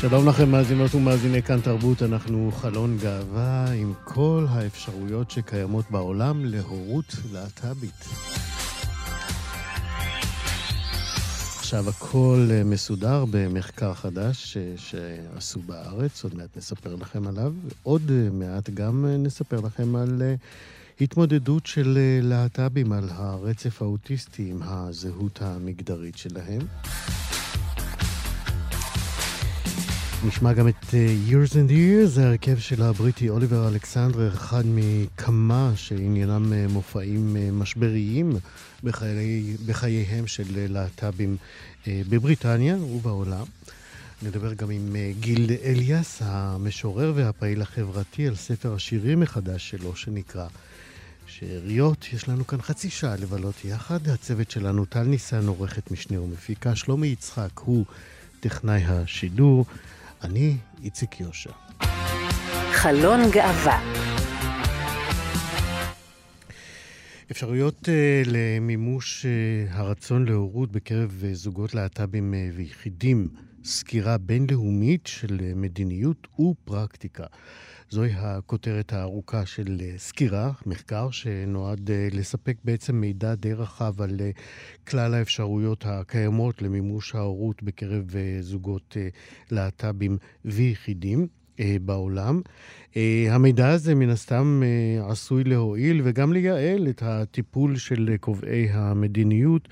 שלום לכם מאזינות ומאזיני כאן תרבות, אנחנו חלון גאווה עם כל האפשרויות שקיימות בעולם להורות להט"בית. עכשיו הכל מסודר במחקר חדש שעשו בארץ, עוד מעט נספר לכם עליו. עוד מעט גם נספר לכם על התמודדות של להט"בים, על הרצף האוטיסטי עם הזהות המגדרית שלהם. נשמע גם את uh, Years and Years, ההרכב של הבריטי אוליבר אלכסנדר, אחד מכמה שעניינם uh, מופעים uh, משבריים בחיי, בחייהם של להט"בים בבריטניה ובעולם. נדבר גם עם גיל אליאס, המשורר והפעיל החברתי, על ספר השירים מחדש שלו, שנקרא שאריות. יש לנו כאן חצי שעה לבלות יחד. הצוות שלנו, טל ניסן, עורכת משנה ומפיקה, שלומי יצחק הוא טכנאי השידור. אני איציק יושע. חלון גאווה אפשרויות uh, למימוש uh, הרצון להורות בקרב uh, זוגות להט"בים ויחידים, סקירה בינלאומית של מדיניות ופרקטיקה. זוהי הכותרת הארוכה של אה, סקירה, מחקר, שנועד אה, לספק בעצם מידע די רחב על אה, כלל האפשרויות הקיימות למימוש ההורות בקרב זוגות להט"בים ויחידים. בעולם. המידע הזה מן הסתם עשוי להועיל וגם לייעל את הטיפול של קובעי המדיניות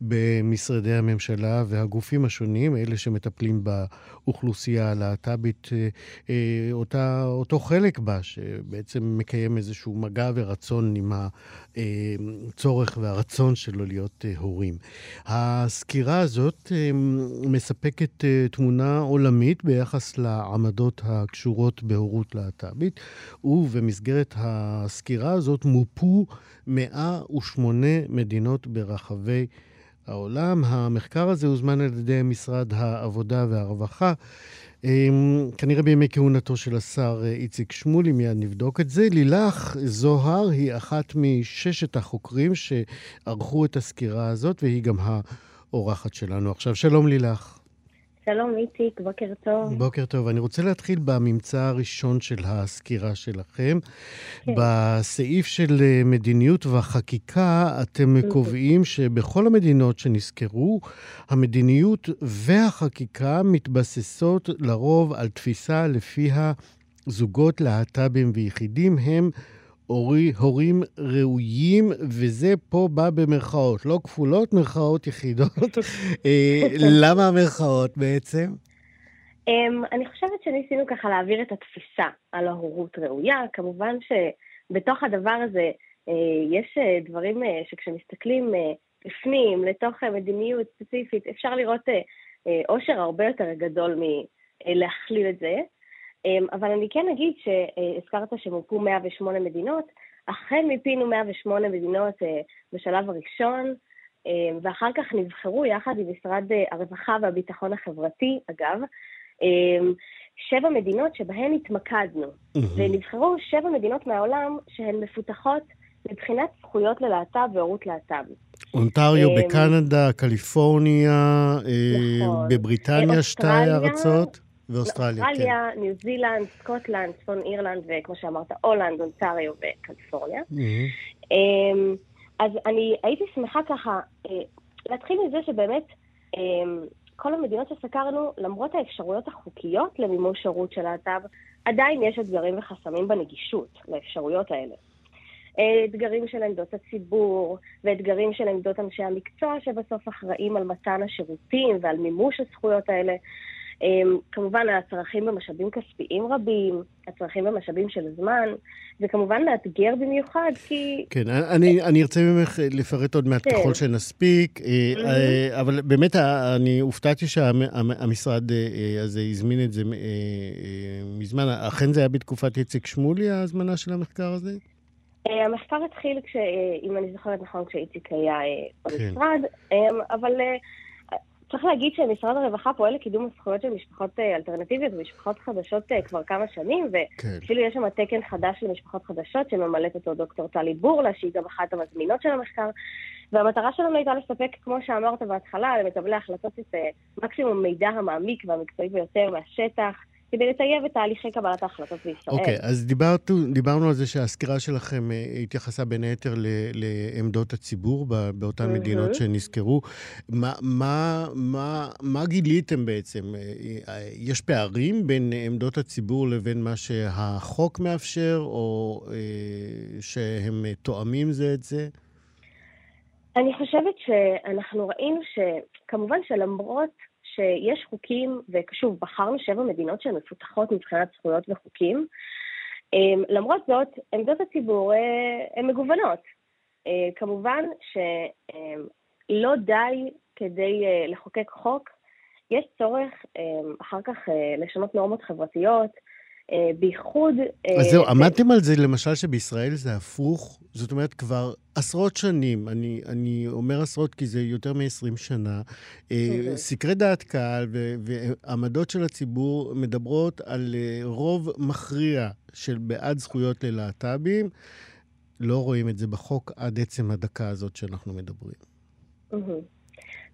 במשרדי הממשלה והגופים השונים, אלה שמטפלים באוכלוסייה הלהט"בית, אותה, אותו חלק בה, שבעצם מקיים איזשהו מגע ורצון עם הצורך והרצון שלו להיות הורים. הסקירה הזאת מספקת תמונה עולמית ביחס לעמדות הקשורות בהורות להט"בית, ובמסגרת הסקירה הזאת מופו 108 מדינות ברחבי העולם. המחקר הזה הוזמן על ידי משרד העבודה והרווחה. אמ, כנראה בימי כהונתו של השר איציק שמולי, מיד נבדוק את זה. לילך זוהר היא אחת מששת החוקרים שערכו את הסקירה הזאת, והיא גם האורחת שלנו עכשיו. שלום לילך. שלום איציק, בוקר טוב. בוקר טוב. אני רוצה להתחיל בממצא הראשון של הסקירה שלכם. כן. בסעיף של אה, מדיניות והחקיקה, אתם mm-hmm. קובעים שבכל המדינות שנסקרו, המדיניות והחקיקה מתבססות לרוב על תפיסה לפיה זוגות להט"בים ויחידים הם הורי, הורים ראויים, וזה פה בא במרכאות, לא כפולות, מרכאות יחידות. אה, למה המרכאות בעצם? Um, אני חושבת שניסינו ככה להעביר את התפיסה על ההורות ראויה. כמובן שבתוך הדבר הזה uh, יש uh, דברים uh, שכשמסתכלים בפנים, לתוך מדיניות ספציפית, אפשר לראות עושר הרבה יותר גדול מלהכליל את זה. אמ, אבל אני כן אגיד שהזכרת שמופו 108 מדינות, אכן מיפינו 108 מדינות אה, בשלב הראשון, אמ, ואחר כך נבחרו יחד עם משרד אה, הרווחה והביטחון החברתי, אגב, אמ, שבע מדינות שבהן התמקדנו. ונבחרו שבע מדינות מהעולם שהן מפותחות מבחינת זכויות ללהט"ב והורות להט"ב. אונטריו בקנדה, קליפורניה, אה, נכון. בבריטניה שתי ארצות. ואוסטרליה, כן. אוסטרליה, ניו זילנד, סקוטלנד, צפון אירלנד, וכמו שאמרת, הולנד, אונטריו וקליפורניה. Mm-hmm. אמ, אז אני הייתי שמחה ככה אה, להתחיל מזה שבאמת אמ, כל המדינות שסקרנו, למרות האפשרויות החוקיות למימוש שירות של להט"ב, עדיין יש אתגרים וחסמים בנגישות לאפשרויות האלה. אה, אתגרים של עמדות הציבור, ואתגרים של עמדות אנשי המקצוע שבסוף אחראים על מתן השירותים ועל מימוש הזכויות האלה. אמ, כמובן, הצרכים במשאבים כספיים רבים, הצרכים במשאבים של זמן, וכמובן מאתגר במיוחד, כי... כן, אני, אני ארצה ממך לפרט עוד מעט כן. ככל שנספיק, mm-hmm. אבל באמת אני הופתעתי שהמשרד הזה הזמין את זה מזמן. אכן זה היה בתקופת איציק שמולי, ההזמנה של המחקר הזה? המחקר התחיל, כש, אם אני זוכרת נכון, כשאיציק היה כן. במשרד, כן. אבל צריך להגיד שמשרד הרווחה פועל לקידום הזכויות של משפחות אה, אלטרנטיביות ומשפחות חדשות אה, כבר כמה שנים, ואפילו כן. יש שם תקן חדש למשפחות חדשות שממלאת אותו דוקטור טלי בורלה, שהיא גם אחת המזמינות של המחקר. והמטרה שלנו הייתה לספק, כמו שאמרת בהתחלה, למקבלי ההחלטות את אה, מקסימום מידע המעמיק והמקצועי ביותר מהשטח, כדי לטייב את תהליכי קבלת ההחלטות בישראל. אוקיי, okay, אז דיברת, דיברנו על זה שהסקירה שלכם אה, התייחסה בין היתר ל, לעמדות הציבור באותן mm-hmm. מדינות שנזכרו. מה, מה, מה, מה גיליתם בעצם? אה, אה, יש פערים בין עמדות הציבור לבין מה שהחוק מאפשר, או שהם תואמים זה את זה? אני חושבת שאנחנו ראינו שכמובן שלמרות שיש חוקים, ושוב, בחרנו שבע מדינות שהן מפותחות מבחינת זכויות וחוקים. אמ, למרות זאת, עמדות הציבור אה, הן מגוונות. אה, כמובן שלא די כדי אה, לחוקק חוק, יש צורך אחר כך לשנות נורמות חברתיות, בייחוד... אז זהו, אה, עמדתם על זה למשל שבישראל זה הפוך? זאת אומרת, כבר עשרות שנים, אני, אני אומר עשרות כי זה יותר מ-20 שנה, אה, סקרי דעת קהל ועמדות של הציבור מדברות על רוב מכריע של בעד זכויות ללהט"בים. לא רואים את זה בחוק עד עצם הדקה הזאת שאנחנו מדברים.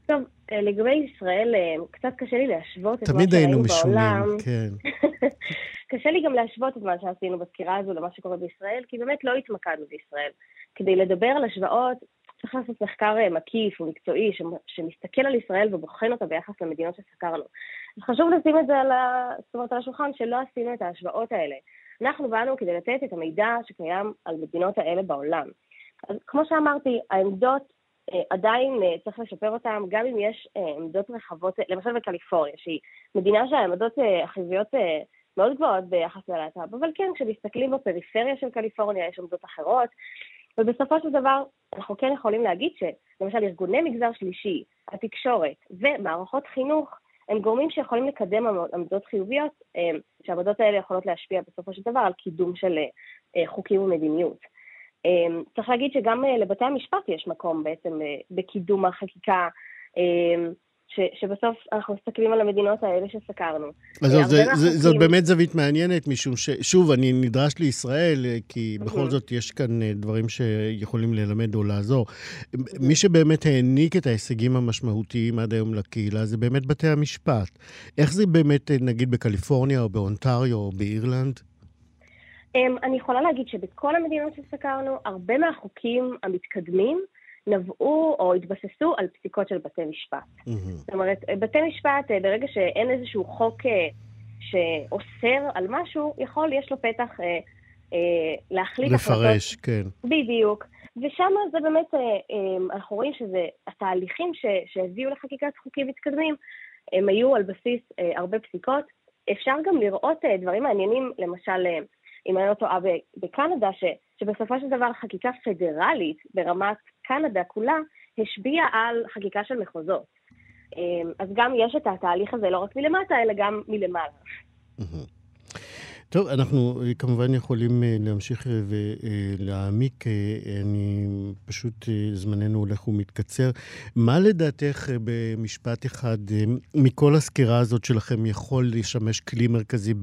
טוב, לגבי ישראל, קצת קשה לי להשוות את מה שראינו בעולם. תמיד היינו משונים, כן. קשה לי גם להשוות את מה שעשינו בסקירה הזו למה שקורה בישראל, כי באמת לא התמקדנו בישראל. כדי לדבר על השוואות, צריך לעשות מחקר אה, מקיף ומקצועי שמסתכל על ישראל ובוחן אותה ביחס למדינות שסקרנו. אז חשוב לשים את זה על, ה... זאת אומרת, על השולחן, שלא עשינו את ההשוואות האלה. אנחנו באנו כדי לתת את המידע שקיים על מדינות האלה בעולם. אז כמו שאמרתי, העמדות אה, עדיין אה, צריך לשפר אותן, גם אם יש עמדות רחבות, למשל בקליפורניה, שהיא מדינה שהעמדות החיוביות מאוד גבוהות ביחס ללהט"ב, אבל כן, כשמסתכלים בפריפריה של קליפורניה יש עמדות אחרות, ובסופו של דבר אנחנו כן יכולים להגיד שלמשל ארגוני מגזר שלישי, התקשורת ומערכות חינוך הם גורמים שיכולים לקדם עמדות חיוביות, אה, שהעמדות האלה יכולות להשפיע בסופו של דבר על קידום של אה, חוקים ומדיניות. אה, צריך להגיד שגם לבתי המשפט יש מקום בעצם בקידום החקיקה ש, שבסוף אנחנו מסתכלים על המדינות האלה שסקרנו. אז זאת, זה, זה, זאת באמת זווית מעניינת, משום ששוב, אני נדרש לישראל, אה, כי בכל זאת יש כאן אה, דברים שיכולים ללמד או לעזור. מי שבאמת העניק את ההישגים המשמעותיים עד היום לקהילה זה באמת בתי המשפט. איך זה באמת, אה, נגיד, בקליפורניה או באונטריו או באירלנד? אמ, אני יכולה להגיד שבכל המדינות שסקרנו, הרבה מהחוקים המתקדמים, נבעו או התבססו על פסיקות של בתי משפט. Mm-hmm. זאת אומרת, בתי משפט, אה, ברגע שאין איזשהו חוק אה, שאוסר על משהו, יכול, יש לו פתח אה, אה, להחליט לפרש, החלטות. כן. בדיוק. ושם זה באמת, אה, אה, אנחנו רואים שזה, התהליכים ש, שהביאו לחקיקת חוקים מתקדמים, הם היו על בסיס אה, הרבה פסיקות. אפשר גם לראות אה, דברים מעניינים, למשל, אה, אם אני לא טועה, בקנדה, ש, שבסופו של דבר חקיקה פדרלית ברמת קנדה כולה השפיעה על חקיקה של מחוזות. אמ, אז גם יש את התהליך הזה לא רק מלמטה, אלא גם מלמעלה. טוב, אנחנו אה, כמובן יכולים אה, להמשיך אה, ולהעמיק, אני פשוט, זמננו הולך ומתקצר. מה לדעתך במשפט אחד מכל הסקירה הזאת שלכם יכול לשמש כלי מרכזי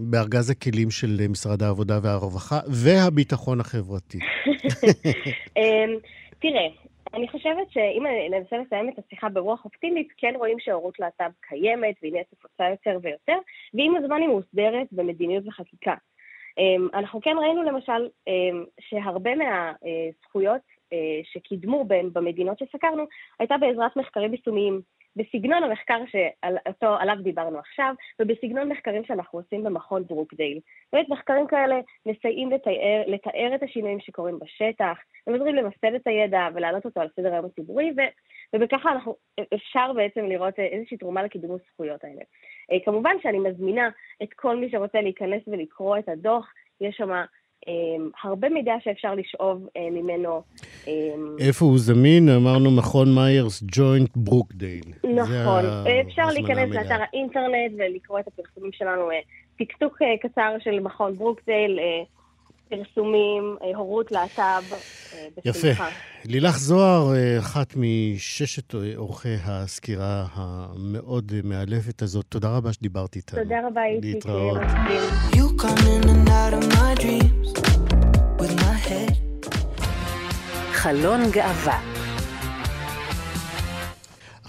בארגז הכלים של משרד העבודה והרווחה והביטחון החברתי? אמ, תראה, אני חושבת שאם ננסה לסיים את השיחה ברוח אופטימית, כן רואים שהורות להט"ב קיימת והיא נהיית נפוצה יותר ויותר, ועם הזמן היא מוסדרת במדיניות וחקיקה. אמ, אנחנו כן ראינו למשל אמ, שהרבה מהזכויות אה, שקידמו במדינות שסקרנו הייתה בעזרת מחקרים יישומיים. בסגנון המחקר שעליו דיברנו עכשיו, ובסגנון מחקרים שאנחנו עושים במכון ברוקדייל. באמת מחקרים כאלה מסייעים לתאר, לתאר את השינויים שקורים בשטח, הם עוזרים למסד את הידע ולהעלות אותו על סדר היום הציבורי, ובככה אנחנו, אפשר בעצם לראות איזושהי תרומה לקידום הזכויות האלה. כמובן שאני מזמינה את כל מי שרוצה להיכנס ולקרוא את הדוח, יש שם הרבה מידע שאפשר לשאוב אה, ממנו. אמ, איפה הוא זמין? אמרנו מכון מיירס ג'וינט ברוקדייל. נכון. אפשר להיכנס לאתר האינטרנט ולקרוא את הפרסומים שלנו. אה, טקטוק אה, קצר של מכון ברוקדייל, פרסומים, הורות להט"ב, בשמחה. יפה. לילך זוהר, אחת מששת עורכי הסקירה המאוד מאלפת הזאת, תודה רבה שדיברת איתנו. תודה רבה, איציק. להתראות. חלון גאווה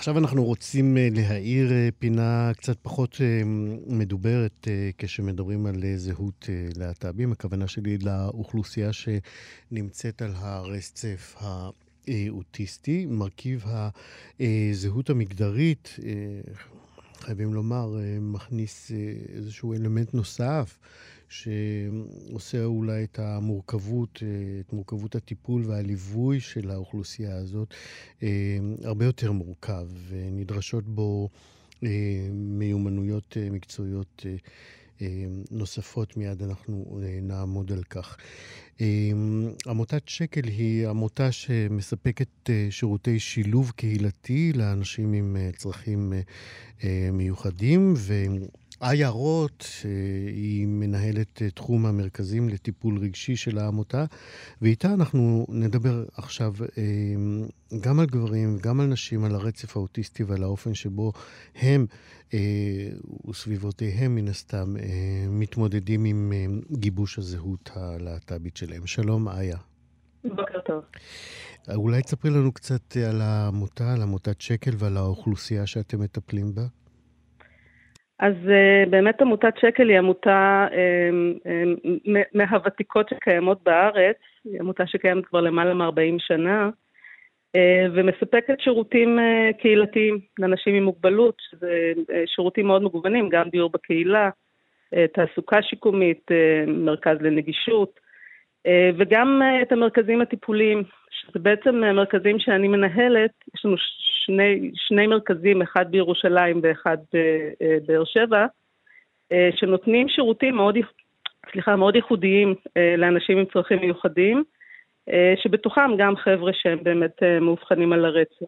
עכשיו אנחנו רוצים אה, להאיר אה, פינה קצת פחות אה, מדוברת כשמדברים על זהות להט"בים. הכוונה שלי לאוכלוסייה שנמצאת על הרצף האוטיסטי. מרכיב הזהות המגדרית, חייבים לומר, מכניס איזשהו אלמנט נוסף. שעושה אולי את המורכבות, אה, את מורכבות הטיפול והליווי של האוכלוסייה הזאת אה, הרבה יותר מורכב, ונדרשות בו אה, מיומנויות מקצועיות נוספות, מיד אנחנו נעמוד על כך. עמותת שקל היא עמותה שמספקת שירותי שילוב קהילתי לאנשים עם צרכים מיוחדים, איה רוט, היא מנהלת אה, תחום המרכזים לטיפול רגשי של העמותה, ואיתה אנחנו נדבר עכשיו אה, גם על גברים, גם על נשים, על הרצף האוטיסטי ועל האופן שבו הם אה, וסביבותיהם, מן הסתם, מתמודדים עם גיבוש הזהות הלהט"בית שלהם. שלום, איה. בוקר טוב. אולי תספרי לנו קצת על העמותה, על עמותת שקל ועל האוכלוסייה שאתם מטפלים בה. אז uh, באמת עמותת שקל היא עמותה uh, uh, מהוותיקות שקיימות בארץ, היא עמותה שקיימת כבר למעלה מ-40 שנה, uh, ומספקת שירותים uh, קהילתיים לאנשים עם מוגבלות, שזה uh, שירותים מאוד מגוונים, גם דיור בקהילה, uh, תעסוקה שיקומית, uh, מרכז לנגישות, uh, וגם uh, את המרכזים הטיפוליים, שזה בעצם מרכזים שאני מנהלת, יש לנו שני, שני מרכזים, אחד בירושלים ואחד בבאר שבע, אה, שנותנים שירותים מאוד, סליחה, מאוד ייחודיים אה, לאנשים עם צרכים מיוחדים, אה, שבתוכם גם חבר'ה שהם באמת מאובחנים על הרצף.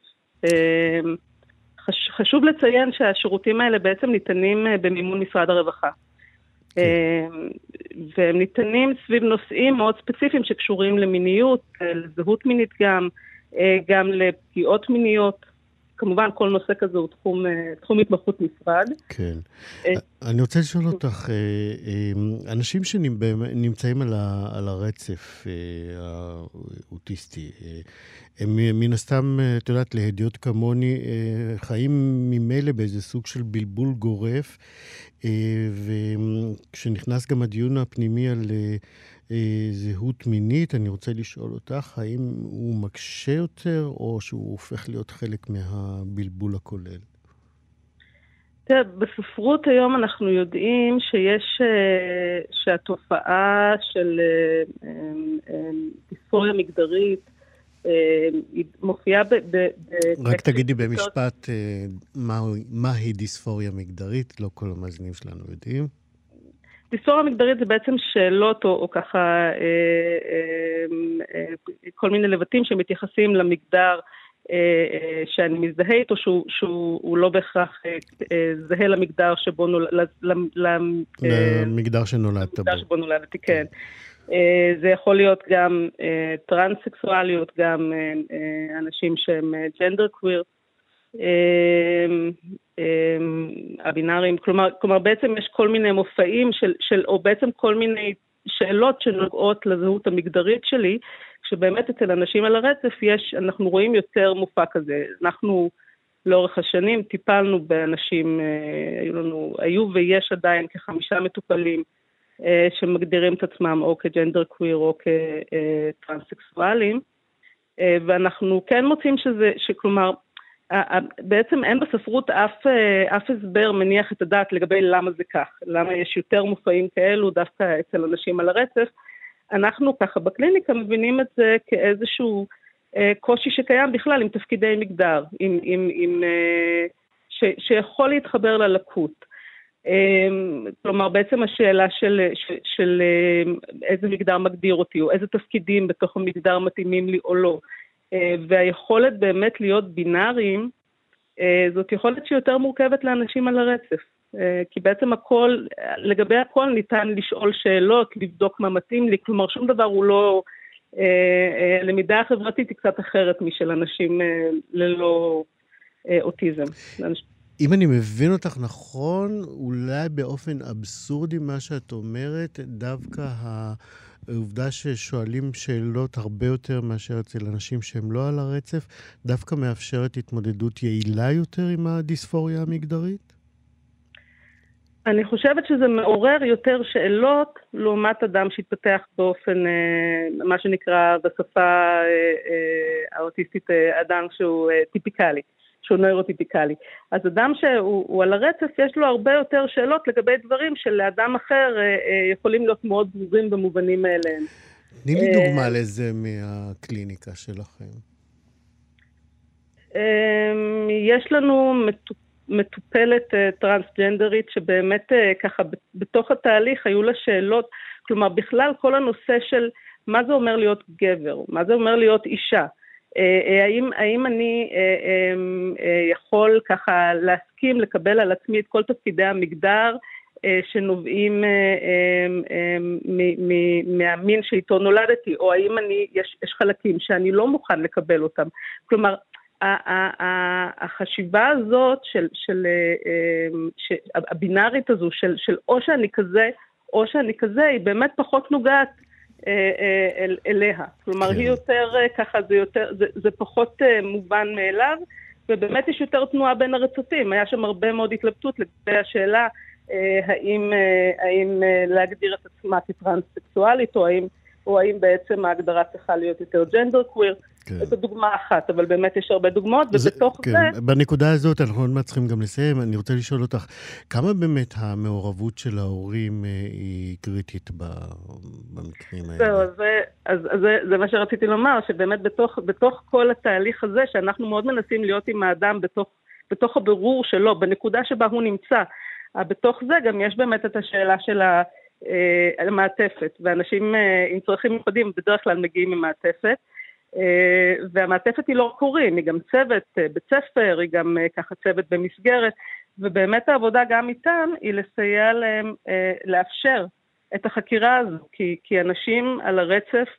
חשוב לציין שהשירותים האלה בעצם ניתנים במימון משרד הרווחה. כן. והם ניתנים סביב נושאים מאוד ספציפיים שקשורים למיניות, לזהות מינית גם, גם לפגיעות מיניות. כמובן כל נושא כזה הוא תחום, אה, תחום התמחות נפרד. כן. אה, אני רוצה לשאול אותך, אה, אנשים שנמצאים על, על הרצף האוטיסטי, הם מן הסתם, את יודעת, להדיוט כמוני, חיים ממילא באיזה סוג של בלבול גורף, וכשנכנס גם הדיון הפנימי על זהות מינית, אני רוצה לשאול אותך, האם הוא מקשה יותר, או שהוא הופך להיות חלק מהבלבול הכולל? תראה, בספרות היום אנחנו יודעים שיש, אה, שהתופעה של אה, דיספוריה מגדרית היא מופיעה ב... ב רק תגידי במשפט מהי דיספוריה מגדרית, לא כל המאזינים שלנו יודעים. דיספוריה מגדרית זה בעצם שאלות או, או ככה אה, אה, אה, כל מיני לבטים שמתייחסים למגדר אה, אה, שאני מזדהה איתו, שהוא, שהוא לא בהכרח אה, אה, זהה למגדר שבו נולד... למגדר שנולדת בו. למגדר שבו נולדתי, כן. אה, זה יכול להיות גם אה, טרנס-סקסואליות, גם אה, אה, אנשים שהם ג'נדר קוויר. אה, אמ, הבינאריים, כלומר, כלומר בעצם יש כל מיני מופעים של, של, או בעצם כל מיני שאלות שנוגעות לזהות המגדרית שלי, כשבאמת אצל אנשים על הרצף יש, אנחנו רואים יותר מופע כזה. אנחנו לאורך השנים טיפלנו באנשים, אה, היו לנו, היו ויש עדיין כחמישה מטופלים אה, שמגדירים את עצמם או כג'נדר קוויר או כטרנסקסואלים, אה, ואנחנו כן מוצאים שזה, שכלומר, בעצם אין בספרות אף, אה, אף הסבר מניח את הדעת לגבי למה זה כך, למה יש יותר מופעים כאלו דווקא אצל אנשים על הרצף. אנחנו ככה בקליניקה מבינים את זה כאיזשהו קושי שקיים בכלל עם תפקידי מגדר, עם, עם, עם, ש, שיכול להתחבר ללקות. כלומר, בעצם השאלה של, של, של איזה מגדר מגדיר אותי, או איזה תפקידים בתוך המגדר מתאימים לי או לא. והיכולת באמת להיות בינאריים, זאת יכולת שיותר מורכבת לאנשים על הרצף. אה, כי בעצם הכל, לגבי הכל ניתן לשאול שאלות, לבדוק מה מתאים לי, כלומר שום דבר הוא לא... הלמידה אה, אה, החברתית היא קצת אחרת משל אנשים ללא אוטיזם. אם אני מבין אותך נכון, אולי באופן אבסורדי מה שאת אומרת, דווקא העובדה ששואלים שאלות הרבה יותר מאשר אצל אנשים שהם לא על הרצף, דווקא מאפשרת התמודדות יעילה יותר עם הדיספוריה המגדרית? אני חושבת שזה מעורר יותר שאלות לעומת אדם שהתפתח באופן, אה, מה שנקרא בשפה אה, אה, האוטיסטית, אדם שהוא טיפיקלי, שהוא נוירוטיפיקלי. אז אדם שהוא על הרצף, יש לו הרבה יותר שאלות לגבי דברים שלאדם אחר יכולים להיות מאוד ברורים במובנים מאליהם. תני לי דוגמה לזה מהקליניקה שלכם. יש לנו מטופ... מטופלת uh, טרנסג'נדרית שבאמת uh, ככה בתוך התהליך היו לה שאלות, כלומר בכלל כל הנושא של מה זה אומר להיות גבר, מה זה אומר להיות אישה, האם, האם אני um, uh, יכול ככה להסכים לקבל על עצמי את כל תפקידי המגדר שנובעים um, um, מהמין שאיתו נולדתי, או האם אני, יש, יש חלקים שאני לא מוכן לקבל אותם. כלומר, החשיבה הזאת של, של, אה, של הבינארית הזו של, של או שאני כזה או שאני כזה, היא באמת פחות נוגעת אה, אה, אל, אליה. כלומר, כן. היא יותר, ככה, זה, יותר, זה, זה פחות מובן מאליו, ובאמת יש יותר תנועה בין הרצפים. היה שם הרבה מאוד התלבטות לגבי השאלה האם, האם להגדיר את עצמה כטרנס-סקסואלית, או האם, או האם בעצם ההגדרה צריכה להיות יותר ג'נדר קוויר. כן. זו דוגמה אחת, אבל באמת יש הרבה דוגמאות, ובתוך זה... כן, בנקודה הזאת אנחנו עוד מעט צריכים גם לסיים. אני רוצה לשאול אותך, כמה באמת המעורבות של ההורים אה, היא קריטית במקרים האלה? זהו, אז, אז, אז זה, זה מה שרציתי לומר, שבאמת בתוך, בתוך כל התהליך הזה, שאנחנו מאוד מנסים להיות עם האדם בתוך, בתוך הבירור שלו, בנקודה שבה הוא נמצא, בתוך זה גם יש באמת את השאלה של ה... אה, המעטפת, ואנשים אה, עם צרכים מיוחדים בדרך כלל מגיעים עם מעטפת. אה, והמעטפת היא לא רק הורים, היא גם צוות אה, בית ספר, היא גם אה, ככה צוות במסגרת, ובאמת העבודה גם איתם היא לסייע להם לאפשר את החקירה הזו, כי, כי אנשים על הרצף,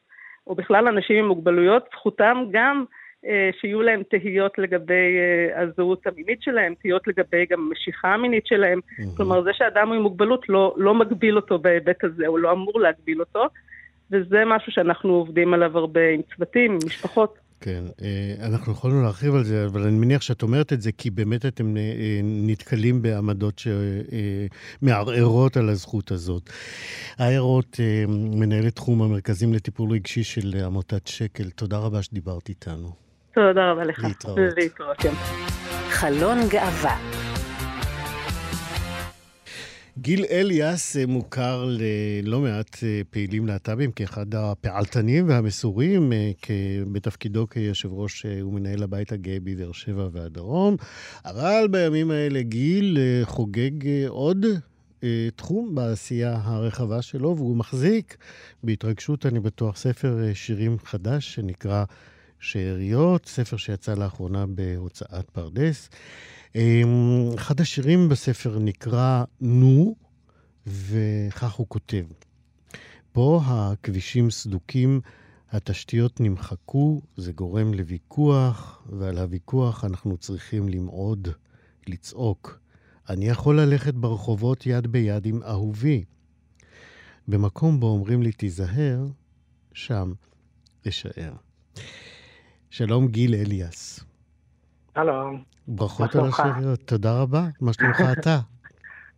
או בכלל אנשים עם מוגבלויות, זכותם גם שיהיו להם תהיות לגבי הזהות המינית שלהם, תהיות לגבי גם המשיכה המינית שלהם. Mm-hmm. כלומר, זה שאדם עם מוגבלות לא, לא מגביל אותו בהיבט הזה, הוא לא אמור להגביל אותו. וזה משהו שאנחנו עובדים עליו הרבה עם צוותים, עם משפחות. כן, אה, אנחנו יכולנו להרחיב על זה, אבל אני מניח שאת אומרת את זה כי באמת אתם אה, נתקלים בעמדות שמערערות על הזכות הזאת. איירות, אה, מנהלת תחום המרכזים לטיפול רגשי של עמותת שקל, תודה רבה שדיברת איתנו. תודה רבה לך. להתראות. להתראות, כן. חלון גאווה גיל אליאס אה, מוכר ללא מעט אה, פעילים להט"בים כאחד הפעלתנים והמסורים אה, בתפקידו כיושב ראש ומנהל הבית הגאה בבאר שבע והדרום, אבל בימים האלה גיל חוגג עוד תחום בעשייה הרחבה שלו, והוא מחזיק בהתרגשות, אני בטוח, ספר שירים חדש שנקרא שאריות, ספר שיצא לאחרונה בהוצאת פרדס. אמ, אחד השירים בספר נקרא נו, וכך הוא כותב: פה הכבישים סדוקים, התשתיות נמחקו, זה גורם לוויכוח, ועל הוויכוח אנחנו צריכים למעוד, לצעוק. אני יכול ללכת ברחובות יד ביד עם אהובי. במקום בו אומרים לי תיזהר, שם אשאר. שלום גיל אליאס. שלום. ברכות על השיר, תודה רבה. מה שלומך אתה?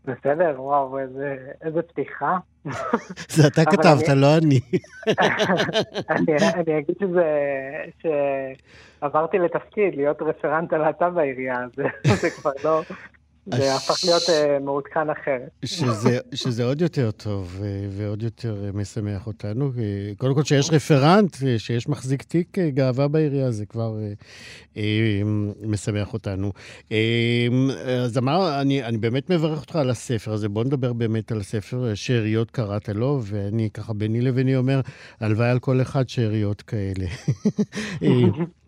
בסדר, וואו, איזה, איזה פתיחה. זה אתה כתבת, אני... לא אני. אני. אני אגיד שזה, שעברתי לתפקיד, להיות רפרנט הלהט"ב בעירייה, זה, זה כבר לא, זה הפך להיות uh, מעודכן אחרת. שזה, שזה עוד יותר טוב ועוד יותר משמח אותנו. קודם כל שיש רפרנט, שיש מחזיק תיק גאווה בעירייה, זה כבר אה, משמח אותנו. אה, אז אמר, אני, אני באמת מברך אותך על הספר הזה. בוא נדבר באמת על הספר, שאריות קראת לו, ואני ככה ביני לביני אומר, הלוואי על כל אחד שאריות כאלה.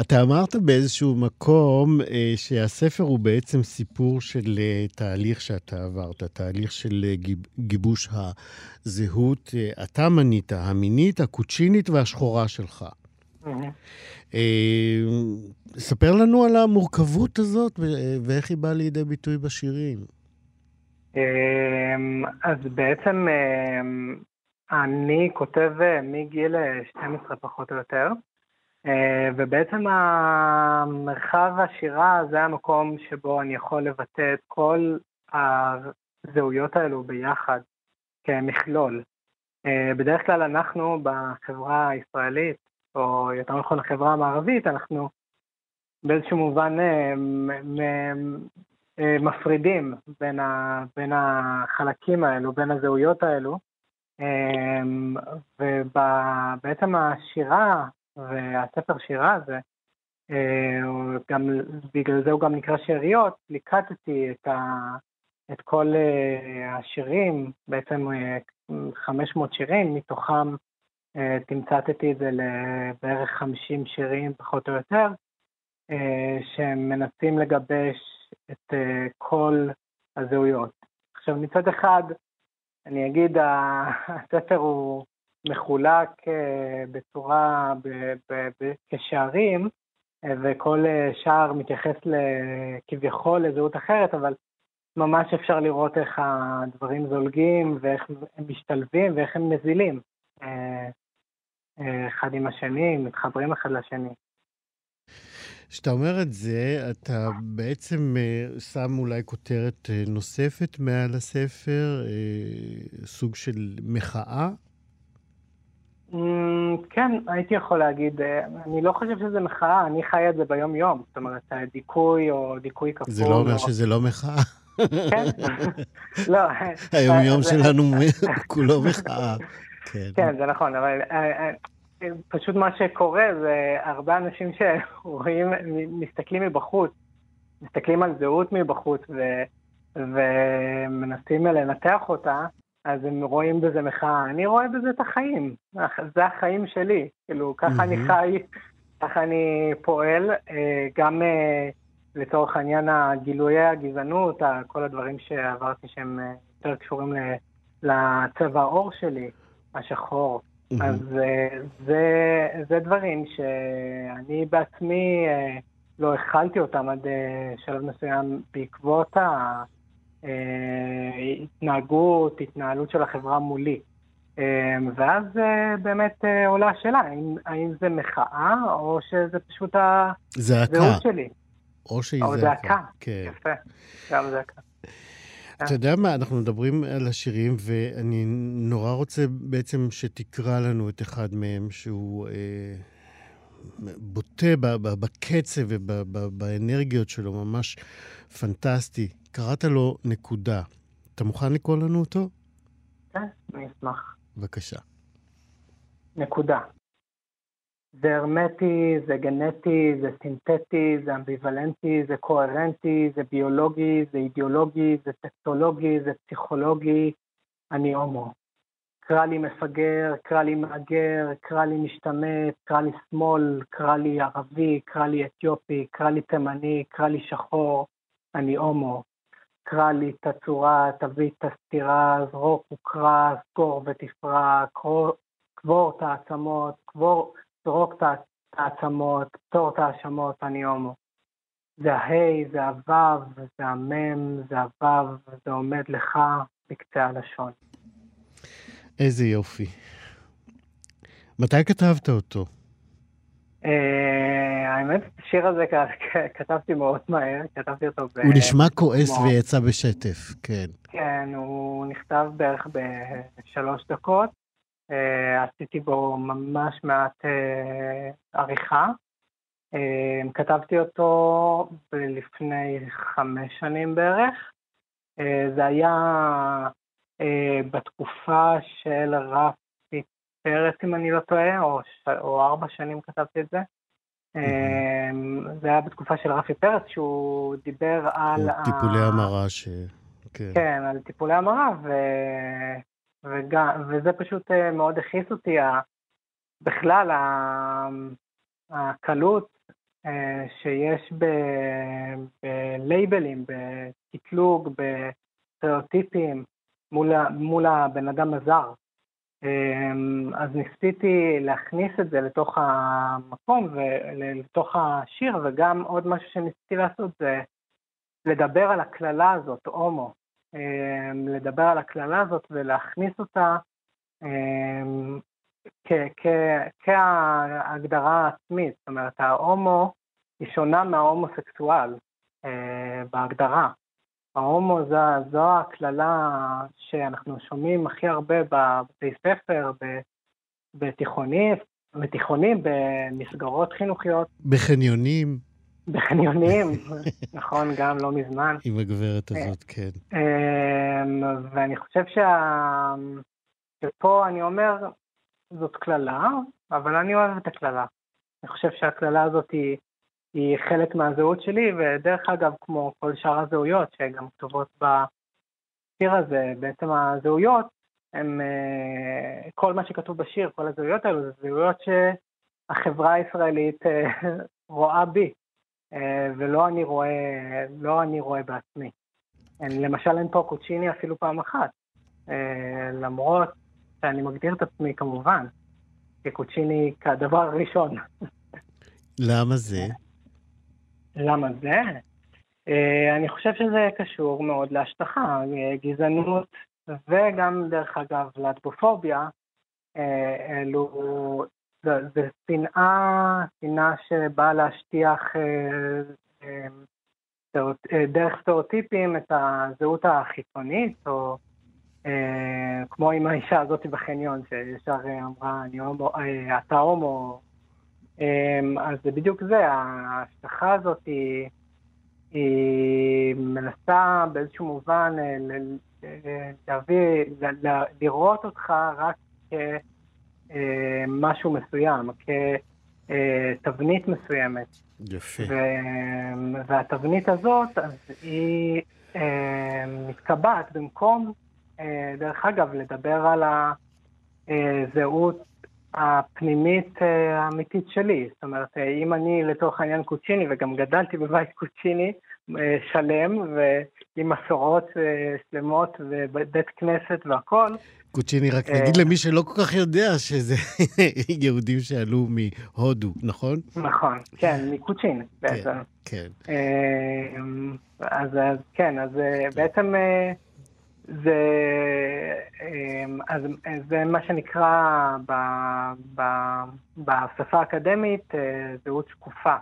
אתה אמרת באיזשהו מקום אה, שהספר הוא בעצם סיפור של אה, תהליך שאתה עברת, תהליך של אה, גיב, גיבוש הזהות. אה, אתה מנית, המינית, הקוצ'ינית והשחורה שלך. אה, ספר לנו על המורכבות הזאת ואיך היא באה לידי ביטוי בשירים. אה, אז בעצם אה, אני כותב מגיל 12 פחות או יותר. אה, ובעצם המרחב השירה זה המקום שבו אני יכול לבטא את כל הזהויות האלו ביחד כמכלול. אה, בדרך כלל אנחנו בחברה הישראלית, או יותר נכון החברה המערבית, אנחנו באיזשהו מובן אה, מפרידים בין, ה, בין החלקים האלו, בין הזהויות האלו, ובעצם השירה והספר שירה הזה, אה, גם, בגלל זה הוא גם נקרא שאריות, ליקטתי את, ה, את כל אה, השירים, בעצם 500 אה, שירים, מתוכם תמצתתי את זה לבערך 50 שירים פחות או יותר, שמנסים לגבש את כל הזהויות. עכשיו מצד אחד, אני אגיד, הספר הוא מחולק אה, בצורה, כשערים, אה, וכל אה, שער מתייחס כביכול לזהות אחרת, אבל ממש אפשר לראות איך הדברים זולגים ואיך הם משתלבים ואיך הם נזילים אחד עם השני, מתחברים אחד לשני. כשאתה אומר את זה, אתה בעצם שם אולי כותרת נוספת מעל הספר, סוג של מחאה כן, הייתי יכול להגיד, אה, אני לא חושב שזה מחאה, אני חי את זה ביום-יום. זאת אומרת, דיכוי או דיכוי כפול. זה לא אומר שזה לא מחאה. כן, לא. היום-יום שלנו כולו מחאה. כן. כן, זה נכון, אבל אה, אה, פשוט מה שקורה זה הרבה אנשים שרואים, מסתכלים מבחוץ, מסתכלים על זהות מבחוץ ומנסים לנתח אותה, אז הם רואים בזה מחאה. אני רואה בזה את החיים, זה החיים שלי. כאילו, ככה mm-hmm. אני חי, ככה אני פועל, אה, גם אה, לצורך העניין הגילויי הגזענות, כל הדברים שעברתי שהם אה, יותר קשורים לצבע העור שלי, השחור. Mm-hmm. אז זה, זה דברים שאני בעצמי לא הכלתי אותם עד שלב מסוים בעקבות ה... אה, התנהגות, התנהלות של החברה מולי. אה, ואז אה, באמת עולה השאלה, האם, האם זה מחאה או שזה פשוט הזהות שלי. או שהיא זעקה. או זעקה, כן. יפה, גם זעקה. אתה יודע מה, אנחנו מדברים על השירים, ואני נורא רוצה בעצם שתקרא לנו את אחד מהם, שהוא אה, בוטה בקצב ובאנרגיות שלו, ממש פנטסטי. קראת לו נקודה. אתה מוכן לקרוא לנו אותו? כן, אני אשמח. בבקשה. נקודה. זה הרמטי, זה גנטי, זה סינתטי, זה אמביוולנטי, זה קוהרנטי, זה ביולוגי, זה אידיאולוגי, זה טקסטולוגי, זה פסיכולוגי, אני הומו. קרא לי מפגר, קרא לי מהגר, קרא לי משתמט, קרא לי שמאל, קרא לי ערבי, קרא לי אתיופי, קרא לי תימני, קרא לי שחור, אני הומו. קרא לי את הצורה, תביא את הסתירה, זרוק וקרא, סגור ותפרע, קבור את העצמות, קבור, זרוק את העצמות, פתור את ההאשמות, אני הומו. זה ההי, זה הוו, זה המם, זה הוו, זה עומד לך בקצה הלשון. איזה יופי. מתי כתבת אותו? אה, האמת, השיר הזה כתבתי מאוד מהר, כתבתי אותו ב... הוא נשמע כועס ויצא בשטף, כן. כן, הוא נכתב בערך בשלוש דקות. אה, עשיתי בו ממש מעט אה, עריכה, כתבתי אותו לפני חמש שנים בערך. זה היה בתקופה של רפי פרץ, אם אני לא טועה, או, או ארבע שנים כתבתי את זה. זה היה בתקופה של רפי פרץ, שהוא דיבר על... טיפולי המרה ש... כן. כן, על טיפולי המרה, ו... וגם, וזה פשוט אה, מאוד הכעיס אותי, בכלל הקלות אה, שיש בלייבלים, בקטלוג, בסטריאוטיפים מול, מול הבן אדם הזר. אמ, אז ניסיתי להכניס את זה לתוך המקום ולתוך השיר, וגם עוד משהו שניסיתי לעשות זה לדבר על הקללה הזאת, הומו. אמ, לדבר על הקללה הזאת ולהכניס אותה אמ, כהגדרה עצמית. זאת אומרת, ההומו היא שונה מההומוסקסואל אה, בהגדרה. ההומו זו, זו הקללה שאנחנו שומעים הכי הרבה בבתי ספר, בתיכונים, בתיכונים, במסגרות חינוכיות. בחניונים. בחניונים, נכון, גם לא מזמן. עם הגברת הזאת, כן. אמ, ואני חושב שה... שפה אני אומר, זאת קללה, אבל אני אוהב את הקללה. אני חושב שהקללה הזאת היא... היא חלק מהזהות שלי, ודרך אגב, כמו כל שאר הזהויות שגם כתובות בשיר הזה, בעצם הזהויות הם, אה, כל מה שכתוב בשיר, כל הזהויות האלו, זה זהויות שהחברה הישראלית אה, רואה בי, אה, ולא אני רואה, לא אני רואה בעצמי. למשל אין פה קוצ'יני אפילו פעם אחת, למרות שאני מגדיר את עצמי כמובן כקוצ'יני כדבר הראשון. למה זה? למה זה? אה, אני חושב שזה קשור מאוד להשטחה, אה, גזענות וגם, דרך אגב, להטבופוביה. אה, אלו, זה שנאה, שנאה שבאה להשטיח דרך סטריאוטיפים את הזהות החיצונית, או כמו עם האישה הזאת בחניון, שישר אמרה, אני הומו, אתה הומו, אז זה בדיוק זה, ההשלכה הזאת היא, היא מנסה באיזשהו מובן אה, להביא, לראות אותך רק כמשהו אה, מסוים, כתבנית מסוימת. יפה. והתבנית הזאת, אז היא אה, מתקבעת במקום, דרך אגב, לדבר על הזהות הפנימית אה, האמיתית שלי. זאת אומרת, אה, אם אני לצורך העניין קוצ'יני, וגם גדלתי בבית קוצ'יני אה, שלם, ועם מסורות שלמות ובית כנסת והכול. קוצ'יני, רק נגיד למי שלא כל כך יודע שזה יהודים שעלו מהודו, נכון? נכון, כן, מקוצ'ין בעצם. כן. אז כן, אז בעצם... זה, אמ, אז זה מה שנקרא ב, ב, בשפה האקדמית אה, זהות שקופה.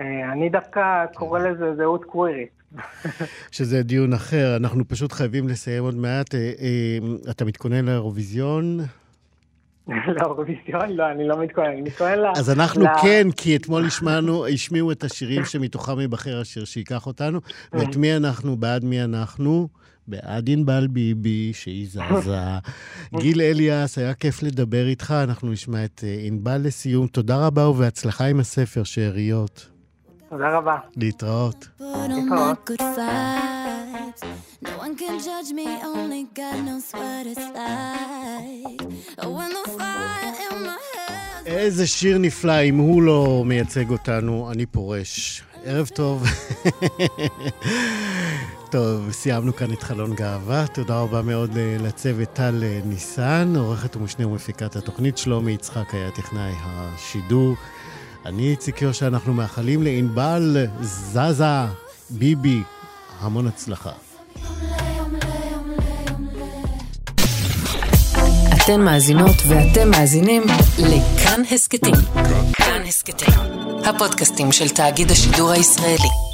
אה, אני דווקא קורא כן. לזה זהות קווירית. שזה דיון אחר, אנחנו פשוט חייבים לסיים עוד מעט. אה, אתה מתכונן לאירוויזיון? לאירוויזיון? לא, אני לא מתכונן, אני מתכונן ל... אז אנחנו כן, כי אתמול השמיעו את השירים שמתוכם ייבחר השיר שייקח אותנו, ואת מי אנחנו, בעד מי אנחנו. בעד ענבל ביבי, שהיא זזה. גיל אליאס, היה כיף לדבר איתך, אנחנו נשמע את אה, ענבל לסיום. תודה רבה ובהצלחה עם הספר, שאריות. תודה רבה. להתראות. איזה שיר נפלא, אם הוא לא מייצג אותנו, אני פורש. ערב טוב. טוב, סיימנו כאן את חלון גאווה. תודה רבה מאוד לצוות טל אה, ניסן, עורכת ומשנה ומפיקת התוכנית שלומי יצחק היה טכנאי השידור. אני איציק יושע, אנחנו מאחלים לענבל זזה ביבי המון הצלחה. אתן מאזינות ואתם מאזינים לכאן הסכתים. כאן הסכתים, הפודקאסטים של תאגיד השידור הישראלי.